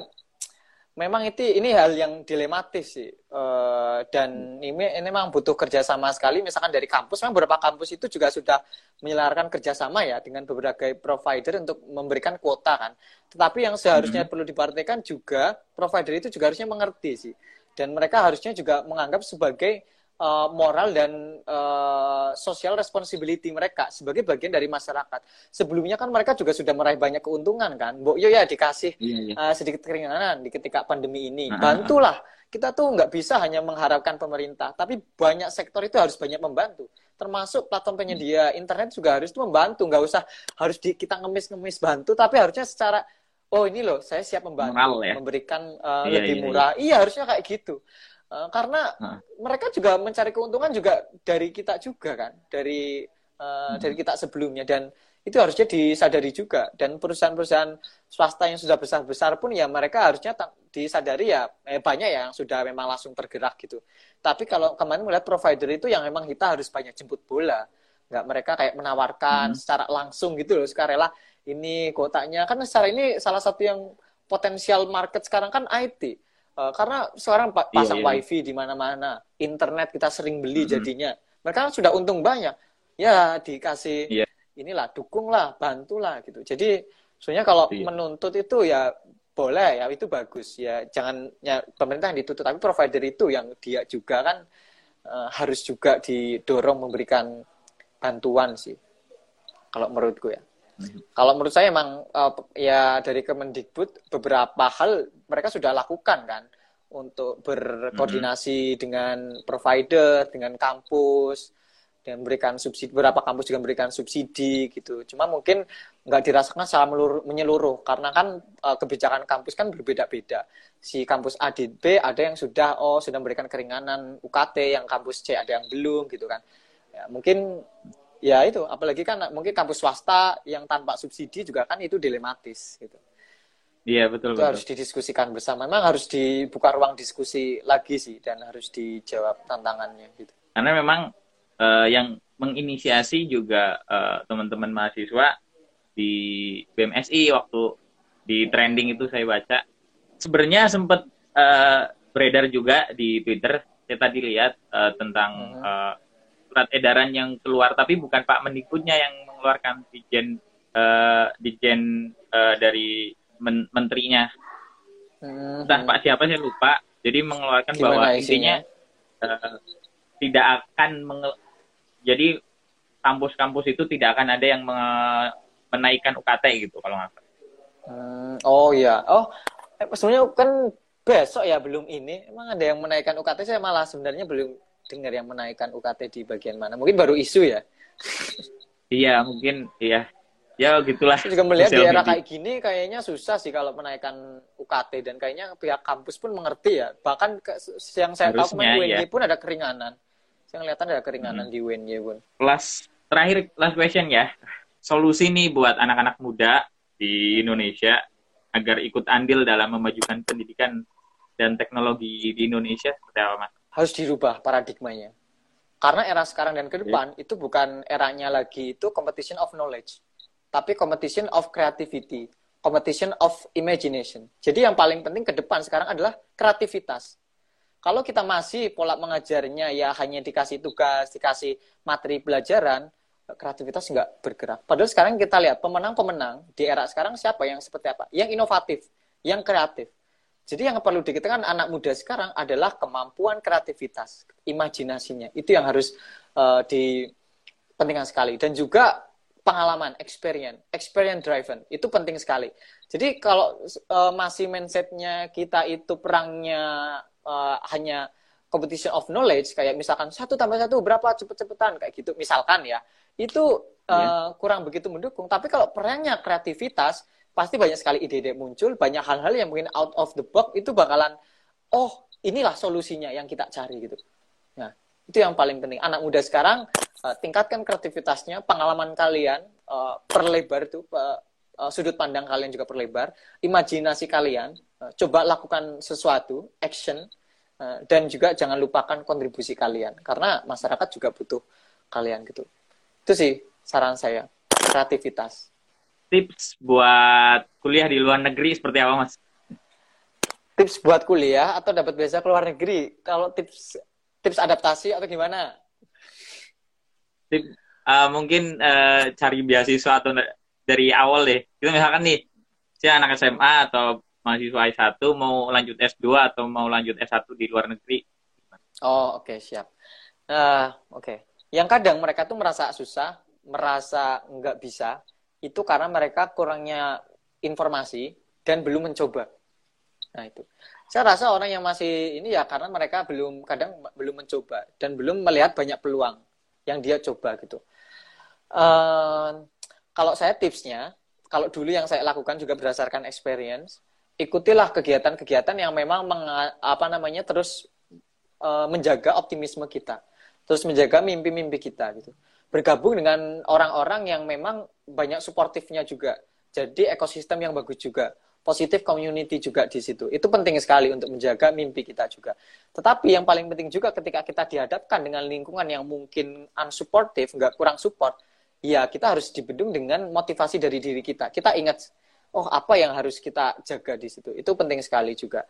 memang itu ini hal yang dilematis sih. Uh, dan ini ini memang butuh kerjasama sekali. Misalkan dari kampus memang beberapa kampus itu juga sudah menyelarkan kerjasama ya dengan beberapa provider untuk memberikan kuota kan. Tetapi yang seharusnya hmm. perlu diperhatikan juga provider itu juga harusnya mengerti sih. Dan mereka harusnya juga menganggap sebagai uh, moral dan uh, social responsibility mereka sebagai bagian dari masyarakat. Sebelumnya kan mereka juga sudah meraih banyak keuntungan kan. Mbok yo ya dikasih iya, iya. Uh, sedikit keringanan di ketika pandemi ini. Bantulah. Kita tuh nggak bisa hanya mengharapkan pemerintah, tapi banyak sektor itu harus banyak membantu. Termasuk platform penyedia internet juga harus membantu. Nggak usah harus di, kita ngemis-ngemis bantu, tapi harusnya secara oh ini loh saya siap membantu Moral, ya? memberikan uh, iya, lebih iya, murah. Iya. iya harusnya kayak gitu. Uh, karena nah. mereka juga mencari keuntungan juga dari kita juga kan, dari uh, hmm. dari kita sebelumnya dan itu harusnya disadari juga dan perusahaan-perusahaan swasta yang sudah besar-besar pun ya mereka harusnya disadari ya eh, banyak ya yang sudah memang langsung tergerak gitu. Tapi kalau kemarin melihat provider itu yang memang kita harus banyak jemput bola, nggak mereka kayak menawarkan hmm. secara langsung gitu loh sukarela ini kotanya kan secara ini salah satu yang potensial market sekarang kan IT Uh, karena sekarang pa iya, pasang iya, iya. wifi di mana-mana, internet kita sering beli mm -hmm. jadinya. Mereka sudah untung banyak. Ya dikasih iya. inilah, dukunglah, bantulah gitu. Jadi sebenarnya kalau iya. menuntut itu ya boleh ya itu bagus ya. Jangan ya pemerintah yang ditutup, tapi provider itu yang dia juga kan uh, harus juga didorong memberikan bantuan sih. Kalau menurutku ya. Kalau menurut saya emang uh, ya dari Kemendikbud beberapa hal mereka sudah lakukan kan untuk berkoordinasi hmm. dengan provider, dengan kampus, dan memberikan subsidi beberapa kampus juga memberikan subsidi gitu. Cuma mungkin nggak dirasakan secara menyeluruh karena kan uh, kebijakan kampus kan berbeda-beda. Si kampus A di B ada yang sudah oh sudah memberikan keringanan UKT, yang kampus C ada yang belum gitu kan. Ya, mungkin ya itu. Apalagi kan mungkin kampus swasta yang tanpa subsidi juga kan itu dilematis gitu. Iya betul itu betul. harus didiskusikan bersama. Memang harus dibuka ruang diskusi lagi sih dan harus dijawab tantangannya gitu. Karena memang uh, yang menginisiasi juga uh, teman-teman mahasiswa di BMSI waktu di trending itu saya baca. Sebenarnya sempat uh, beredar juga di Twitter. Saya tadi lihat uh, tentang uh, surat edaran yang keluar tapi bukan Pak Mendikbudnya yang mengeluarkan dijen uh, dijen uh, dari men menterinya. Hmm. entah Pak siapa saya lupa. Jadi mengeluarkan Gimana bahwa intinya uh, tidak akan jadi kampus-kampus itu tidak akan ada yang menaikkan UKT gitu kalau nggak salah. Hmm, oh iya, oh sebenarnya kan besok ya belum ini. Emang ada yang menaikkan UKT saya malah sebenarnya belum dengar yang menaikkan UKT di bagian mana. Mungkin baru isu ya. iya, mungkin iya. Ya gitulah. Saya juga melihat di era kayak gini kayaknya susah sih kalau menaikkan UKT dan kayaknya pihak kampus pun mengerti ya. Bahkan ke, yang saya Harusnya, tahu kemarin UNY ya. pun ada keringanan. Saya kelihatan ada keringanan hmm. di UNY pun. Last terakhir last question ya. Solusi nih buat anak-anak muda di Indonesia agar ikut andil dalam memajukan pendidikan dan teknologi di Indonesia seperti apa, Mas? Harus dirubah paradigmanya. Karena era sekarang dan ke depan yeah. itu bukan eranya lagi itu competition of knowledge, tapi competition of creativity, competition of imagination. Jadi yang paling penting ke depan sekarang adalah kreativitas. Kalau kita masih pola mengajarnya ya hanya dikasih tugas, dikasih materi pelajaran, kreativitas nggak bergerak. Padahal sekarang kita lihat pemenang-pemenang di era sekarang siapa yang seperti apa? Yang inovatif, yang kreatif. Jadi yang perlu dikatakan anak muda sekarang adalah kemampuan kreativitas, imajinasinya. Itu yang harus uh, dipentingkan sekali. Dan juga pengalaman, experience, experience driven. Itu penting sekali. Jadi kalau uh, masih mindsetnya kita itu perangnya uh, hanya competition of knowledge kayak misalkan satu tambah satu berapa cepet-cepetan kayak gitu misalkan ya itu uh, yeah. kurang begitu mendukung tapi kalau perangnya kreativitas pasti banyak sekali ide-ide muncul banyak hal-hal yang mungkin out of the box itu bakalan oh inilah solusinya yang kita cari gitu nah itu yang paling penting anak muda sekarang uh, tingkatkan kreativitasnya pengalaman kalian uh, perlebar tuh uh, sudut pandang kalian juga perlebar imajinasi kalian Eh, coba lakukan sesuatu, action, eh, dan juga jangan lupakan kontribusi kalian karena masyarakat juga butuh kalian gitu. Itu sih saran saya, kreativitas. Tips buat kuliah di luar negeri seperti apa, Mas? Tips buat kuliah atau dapat beasiswa ke luar negeri? Kalau tips tips adaptasi atau gimana? Tip, uh, mungkin uh, cari beasiswa atau dari awal deh. Kita misalkan nih, saya anak SMA atau mahasiswa S1 mau lanjut S2 atau mau lanjut S1 di luar negeri. Oh, oke, okay, siap. Uh, oke. Okay. Yang kadang mereka tuh merasa susah, merasa nggak bisa, itu karena mereka kurangnya informasi dan belum mencoba. Nah, itu. Saya rasa orang yang masih ini ya karena mereka belum kadang belum mencoba dan belum melihat banyak peluang yang dia coba gitu. Uh, kalau saya tipsnya, kalau dulu yang saya lakukan juga berdasarkan experience, ikutilah kegiatan-kegiatan yang memang meng, apa namanya terus uh, menjaga optimisme kita, terus menjaga mimpi-mimpi kita gitu. Bergabung dengan orang-orang yang memang banyak suportifnya juga. Jadi ekosistem yang bagus juga, positif community juga di situ. Itu penting sekali untuk menjaga mimpi kita juga. Tetapi yang paling penting juga ketika kita dihadapkan dengan lingkungan yang mungkin unsupportive, nggak kurang support, ya kita harus dibendung dengan motivasi dari diri kita. Kita ingat oh apa yang harus kita jaga di situ. Itu penting sekali juga.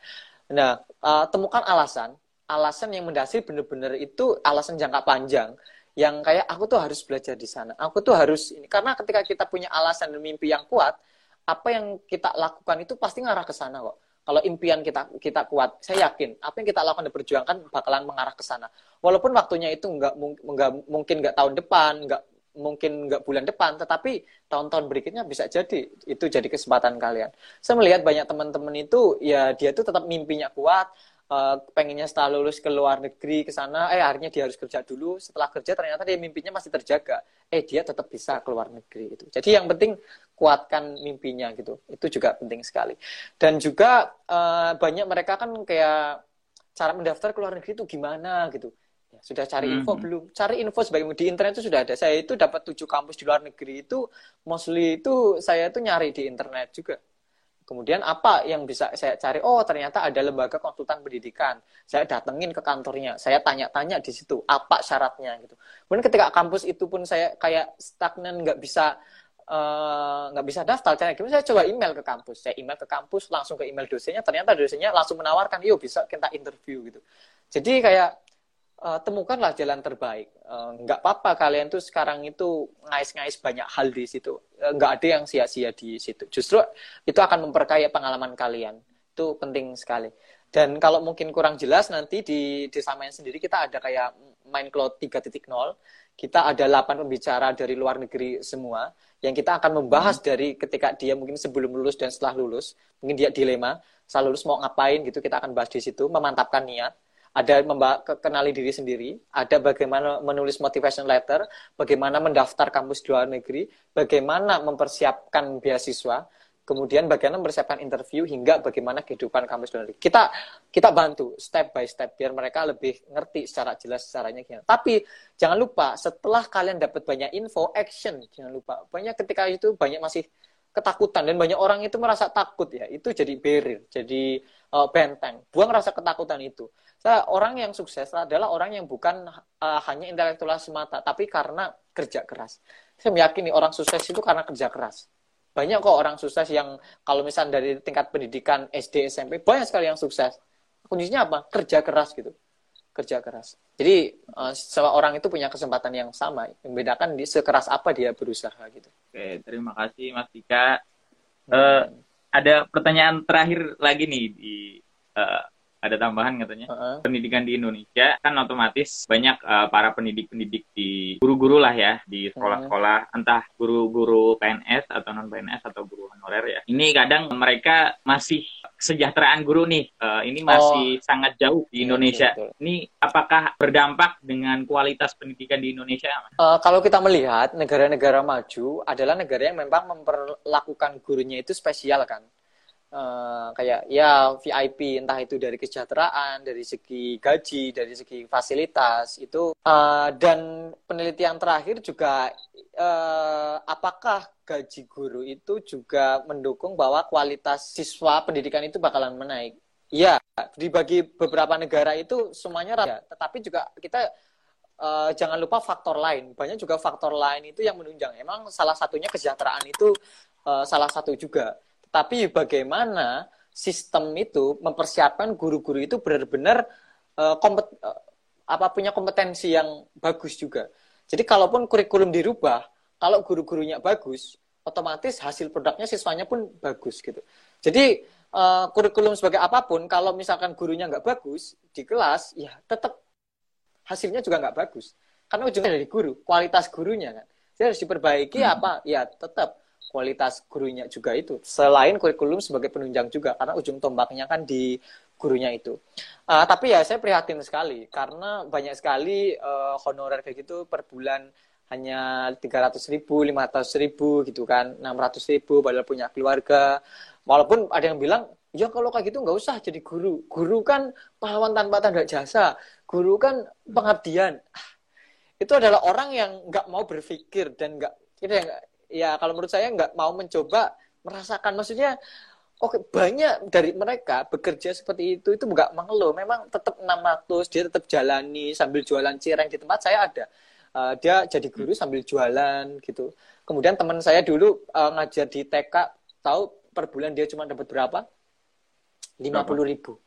Nah, uh, temukan alasan, alasan yang mendasari benar-benar itu alasan jangka panjang yang kayak aku tuh harus belajar di sana. Aku tuh harus ini karena ketika kita punya alasan dan mimpi yang kuat, apa yang kita lakukan itu pasti ngarah ke sana kok. Kalau impian kita kita kuat, saya yakin apa yang kita lakukan dan perjuangkan bakalan mengarah ke sana. Walaupun waktunya itu nggak, nggak mungkin nggak tahun depan, nggak mungkin nggak bulan depan, tetapi tahun-tahun berikutnya bisa jadi itu jadi kesempatan kalian. Saya melihat banyak teman-teman itu ya dia tuh tetap mimpinya kuat, uh, pengennya setelah lulus ke luar negeri ke sana, eh akhirnya dia harus kerja dulu. Setelah kerja ternyata dia mimpinya masih terjaga, eh dia tetap bisa ke luar negeri itu. Jadi yang penting kuatkan mimpinya gitu, itu juga penting sekali. Dan juga uh, banyak mereka kan kayak cara mendaftar ke luar negeri itu gimana gitu sudah cari info hmm. belum? Cari info sebagai di internet itu sudah ada. Saya itu dapat tujuh kampus di luar negeri itu mostly itu saya itu nyari di internet juga. Kemudian apa yang bisa saya cari? Oh, ternyata ada lembaga konsultan pendidikan. Saya datengin ke kantornya, saya tanya-tanya di situ apa syaratnya gitu. Kemudian ketika kampus itu pun saya kayak stagnan nggak bisa eh, nggak uh, bisa daftar caranya gimana saya coba email ke kampus saya email ke kampus langsung ke email dosennya ternyata dosennya langsung menawarkan yuk bisa kita interview gitu jadi kayak uh, temukanlah jalan terbaik. Uh, nggak apa-apa kalian tuh sekarang itu ngais-ngais banyak hal di situ. Uh, nggak ada yang sia-sia di situ. Justru itu akan memperkaya pengalaman kalian. Itu penting sekali. Dan kalau mungkin kurang jelas nanti di desa main sendiri kita ada kayak main cloud 3.0. Kita ada 8 pembicara dari luar negeri semua yang kita akan membahas hmm. dari ketika dia mungkin sebelum lulus dan setelah lulus, mungkin dia dilema, setelah lulus mau ngapain gitu kita akan bahas di situ, memantapkan niat ada kenali diri sendiri, ada bagaimana menulis motivation letter, bagaimana mendaftar kampus di luar negeri, bagaimana mempersiapkan beasiswa, kemudian bagaimana mempersiapkan interview hingga bagaimana kehidupan kampus di luar negeri. Kita kita bantu step by step biar mereka lebih ngerti secara jelas caranya gimana. Tapi jangan lupa setelah kalian dapat banyak info, action jangan lupa. Banyak ketika itu banyak masih ketakutan dan banyak orang itu merasa takut ya. Itu jadi barrier jadi uh, benteng. Buang rasa ketakutan itu. Saya orang yang sukses adalah orang yang bukan uh, hanya intelektual semata tapi karena kerja keras. Saya meyakini orang sukses itu karena kerja keras. Banyak kok orang sukses yang kalau misalnya dari tingkat pendidikan SD SMP banyak sekali yang sukses. Kuncinya apa? Kerja keras gitu kerja keras. Jadi uh, semua orang itu punya kesempatan yang sama. Membedakan di sekeras apa dia berusaha gitu. Oke terima kasih Mas Dika. Uh, ada pertanyaan terakhir lagi nih di uh, ada tambahan katanya. Uh-huh. Pendidikan di Indonesia kan otomatis banyak uh, para pendidik-pendidik di guru-guru lah ya di sekolah-sekolah entah guru-guru PNS atau non PNS atau guru honorer ya. Ini kadang mereka masih kesejahteraan guru nih uh, ini masih oh. sangat jauh di iya, Indonesia. Betul, betul. Ini apakah berdampak dengan kualitas pendidikan di Indonesia? Uh, kalau kita melihat negara-negara maju adalah negara yang memang memperlakukan gurunya itu spesial kan uh, kayak ya VIP entah itu dari kesejahteraan, dari segi gaji, dari segi fasilitas itu uh, dan penelitian terakhir juga uh, apakah gaji guru itu juga mendukung bahwa kualitas siswa pendidikan itu bakalan menaik. Ya, dibagi beberapa negara itu semuanya ya, tetapi juga kita uh, jangan lupa faktor lain. Banyak juga faktor lain itu yang menunjang. Emang salah satunya kesejahteraan itu uh, salah satu juga tapi bagaimana sistem itu mempersiapkan guru-guru itu benar-benar uh, kompet uh, apa punya kompetensi yang bagus juga. Jadi kalaupun kurikulum dirubah, kalau guru-gurunya bagus, otomatis hasil produknya siswanya pun bagus gitu. Jadi uh, kurikulum sebagai apa pun, kalau misalkan gurunya nggak bagus di kelas, ya tetap hasilnya juga nggak bagus. Karena ujungnya dari guru, kualitas gurunya kan. Jadi harus diperbaiki hmm. apa? Ya tetap kualitas gurunya juga itu. Selain kurikulum sebagai penunjang juga karena ujung tombaknya kan di gurunya itu. Uh, tapi ya saya prihatin sekali karena banyak sekali uh, honorer kayak gitu per bulan hanya tiga ratus ribu lima ratus ribu gitu kan enam ratus ribu padahal punya keluarga. Walaupun ada yang bilang ya kalau kayak gitu nggak usah jadi guru. Guru kan pahlawan tanpa tanda jasa. Guru kan pengabdian. Itu adalah orang yang nggak mau berpikir dan nggak ya kalau menurut saya nggak mau mencoba merasakan. Maksudnya oke banyak dari mereka bekerja seperti itu itu nggak mengeluh. Memang tetap 600 dia tetap jalani sambil jualan cireng di tempat saya ada. Uh, dia jadi guru sambil jualan gitu. Kemudian teman saya dulu uh, ngajar di TK tahu per bulan dia cuma dapat berapa? Lima puluh ribu.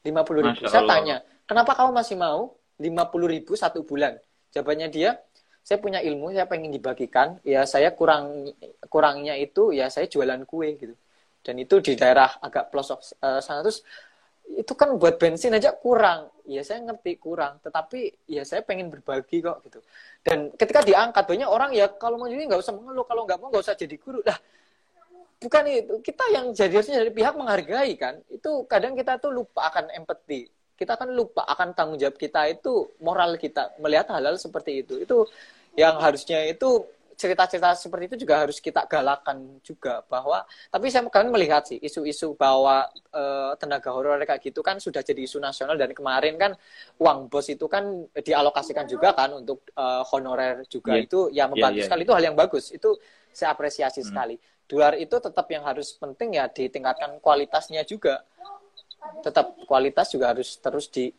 lima puluh ribu. Saya tanya kenapa kamu masih mau? lima puluh ribu satu bulan. Jawabannya dia saya punya ilmu saya pengen dibagikan. Ya saya kurang kurangnya itu ya saya jualan kue gitu. Dan itu di daerah agak pelosok uh, sana. Terus itu kan buat bensin aja kurang. Ya saya ngerti kurang. Tetapi ya saya pengen berbagi kok gitu. Dan ketika diangkat banyak orang ya kalau mau jadi nggak usah mengeluh. Kalau nggak mau nggak usah jadi guru. Lah bukan itu. Kita yang jadi harusnya dari pihak menghargai kan. Itu kadang kita tuh lupa akan empati kita kan lupa akan tanggung jawab kita itu moral kita melihat hal-hal seperti itu itu yang harusnya itu cerita-cerita seperti itu juga harus kita galakan juga bahwa tapi saya kan melihat sih isu-isu bahwa e, tenaga honorer kayak gitu kan sudah jadi isu nasional dan kemarin kan uang bos itu kan dialokasikan juga kan untuk e, honorer juga yeah. itu ya membantu yeah, yeah. sekali itu hal yang bagus itu saya apresiasi hmm. sekali di luar itu tetap yang harus penting ya ditingkatkan kualitasnya juga tetap kualitas juga harus terus di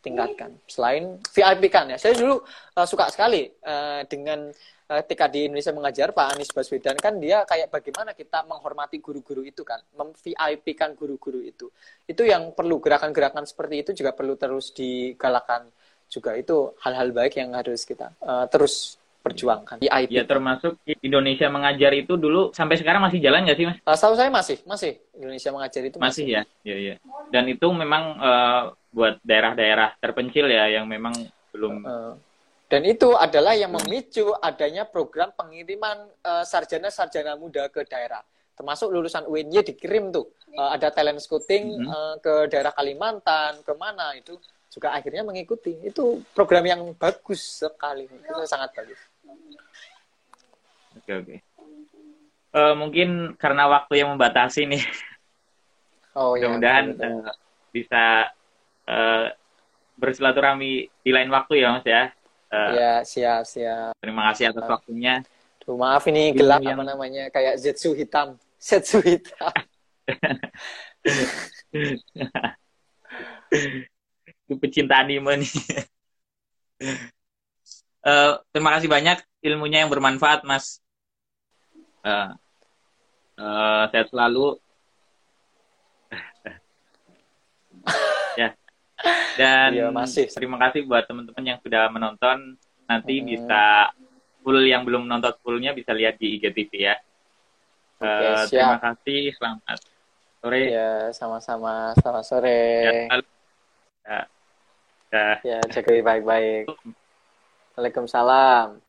tingkatkan. Selain VIP kan ya, saya dulu uh, suka sekali uh, dengan uh, ketika di Indonesia mengajar Pak Anies Baswedan kan dia kayak bagaimana kita menghormati guru-guru itu kan, mem-VIP kan guru-guru itu. Itu yang perlu gerakan-gerakan seperti itu juga perlu terus digalakan juga itu hal-hal baik yang harus kita uh, terus perjuangkan di IP. Ya termasuk Indonesia mengajar itu dulu sampai sekarang masih jalan nggak sih mas? Uh, setahu saya masih masih Indonesia mengajar itu masih, masih ya, ya ya. Dan itu memang uh, buat daerah-daerah terpencil ya yang memang belum. Uh, dan itu adalah yang memicu adanya program pengiriman sarjana-sarjana uh, muda ke daerah termasuk lulusan UNY dikirim tuh uh, ada talent scouting mm -hmm. uh, ke daerah Kalimantan ke mana itu juga akhirnya mengikuti itu program yang bagus sekali itu sangat bagus Oke oke. Uh, mungkin karena waktu yang membatasi nih. Oh iya. Mudah-mudahan uh, bisa uh, bersilaturahmi di lain waktu ya Mas ya. Uh, ya siap siap. Terima kasih atas waktunya. Tuh, maaf ini gelap yang... apa namanya kayak zetsu hitam. Zetsu hitam. Itu pecinta anime nih. Uh, terima kasih banyak ilmunya yang bermanfaat, Mas. Uh, uh, sehat selalu. ya. Dan iya, masih. terima kasih buat teman-teman yang sudah menonton. Nanti hmm. bisa full yang belum nonton fullnya bisa lihat di IGTV ya. Oke, uh, terima kasih. Selamat sore. Ya, sama-sama. Selamat sore. Ya, ya. ya. ya jaga baik-baik. Waalaikumsalam.